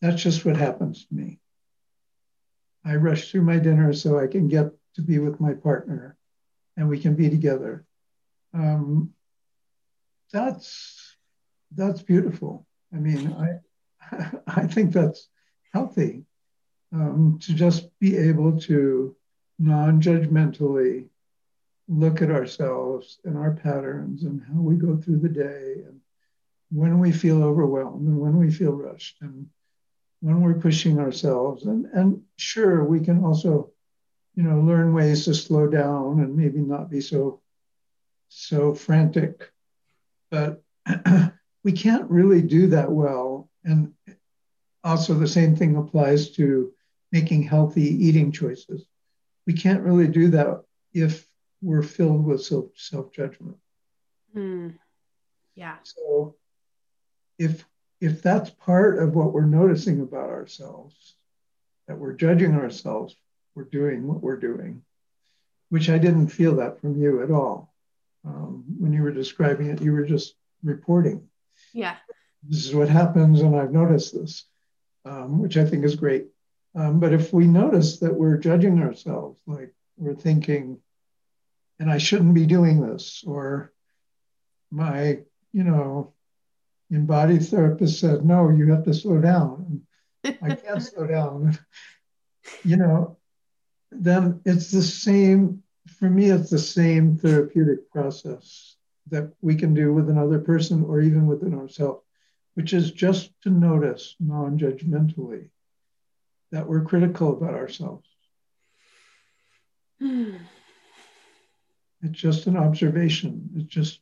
that's just what happens to me. I rush through my dinner so I can get to be with my partner and we can be together. Um, that's that's beautiful. I mean, I [LAUGHS] I think that's healthy um, to just be able to non-judgmentally look at ourselves and our patterns and how we go through the day and when we feel overwhelmed and when we feel rushed and when we're pushing ourselves and and sure we can also you know learn ways to slow down and maybe not be so so frantic but [CLEARS THROAT] we can't really do that well. And also, the same thing applies to making healthy eating choices. We can't really do that if we're filled with self judgment. Mm. Yeah. So, if if that's part of what we're noticing about ourselves, that we're judging ourselves, we're doing what we're doing, which I didn't feel that from you at all. Um, when you were describing it, you were just reporting. Yeah. This is what happens, and I've noticed this, um, which I think is great. Um, but if we notice that we're judging ourselves, like we're thinking, and I shouldn't be doing this, or my, you know, embodied therapist said, no, you have to slow down. I [LAUGHS] can't slow down. You know, then it's the same, for me, it's the same therapeutic process that we can do with another person or even within ourselves, which is just to notice non judgmentally that we're critical about ourselves. it's just an observation. It's just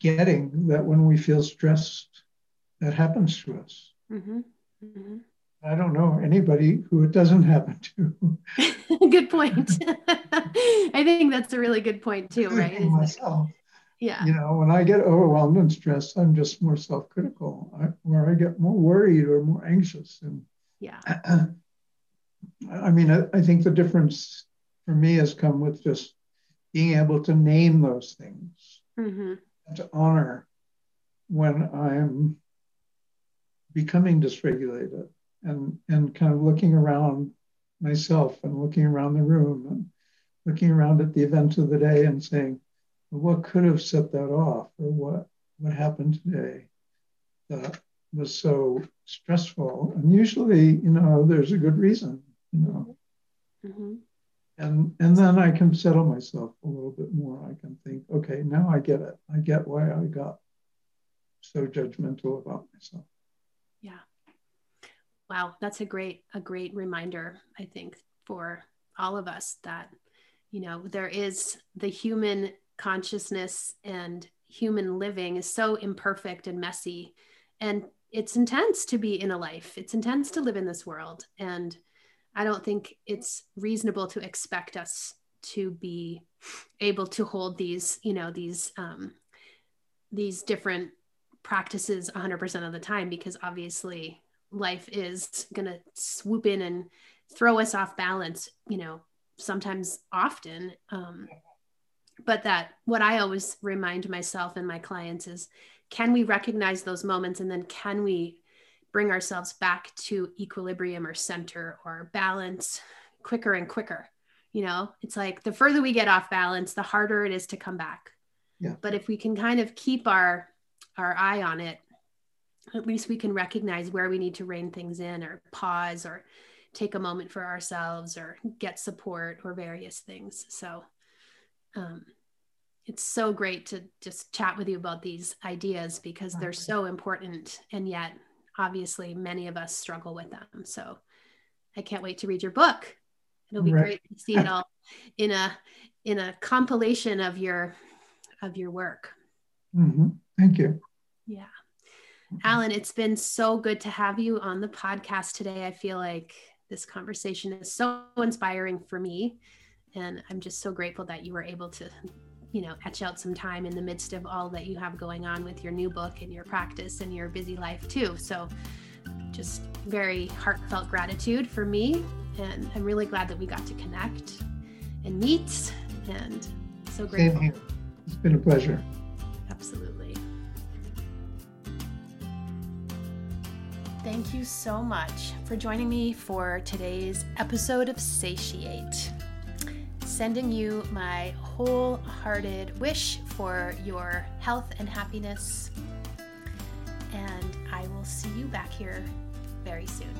getting that when we feel stressed, that happens to us. Mm-hmm. Mm-hmm. I don't know anybody who it doesn't happen to. [LAUGHS] good point. [LAUGHS] I think that's a really good point too, right? Myself. Yeah. You know, when I get overwhelmed and stressed, I'm just more self-critical, I, where I get more worried or more anxious, and yeah, [CLEARS THROAT] I mean, I, I think the difference for me has come with just being able to name those things mm-hmm. and to honor when I'm becoming dysregulated and, and kind of looking around myself and looking around the room and looking around at the events of the day and saying, what could have set that off or what, what happened today that was so stressful? And usually, you know, there's a good reason, you know. Mm-hmm. And, and then I can settle myself a little bit more. I can think, okay, now I get it. I get why I got so judgmental about myself. Yeah. Wow, that's a great a great reminder, I think, for all of us that you know, there is the human consciousness and human living is so imperfect and messy and it's intense to be in a life. It's intense to live in this world and I don't think it's reasonable to expect us to be able to hold these, you know, these um, these different practices 100% of the time because obviously life is going to swoop in and throw us off balance, you know, sometimes often. Um, but that what I always remind myself and my clients is can we recognize those moments and then can we bring ourselves back to equilibrium or center or balance quicker and quicker? You know, it's like the further we get off balance, the harder it is to come back. Yeah. But if we can kind of keep our our eye on it, at least we can recognize where we need to rein things in or pause or take a moment for ourselves or get support or various things. So um, it's so great to just chat with you about these ideas because they're so important and yet obviously many of us struggle with them. So I can't wait to read your book. It'll be right. great to see it all in a in a compilation of your of your work. Mm-hmm. Thank you. Yeah. Alan, it's been so good to have you on the podcast today. I feel like this conversation is so inspiring for me. And I'm just so grateful that you were able to, you know, etch out some time in the midst of all that you have going on with your new book and your practice and your busy life, too. So, just very heartfelt gratitude for me. And I'm really glad that we got to connect and meet. And so grateful. Same here. It's been a pleasure. Absolutely. Thank you so much for joining me for today's episode of Satiate. Sending you my wholehearted wish for your health and happiness. And I will see you back here very soon.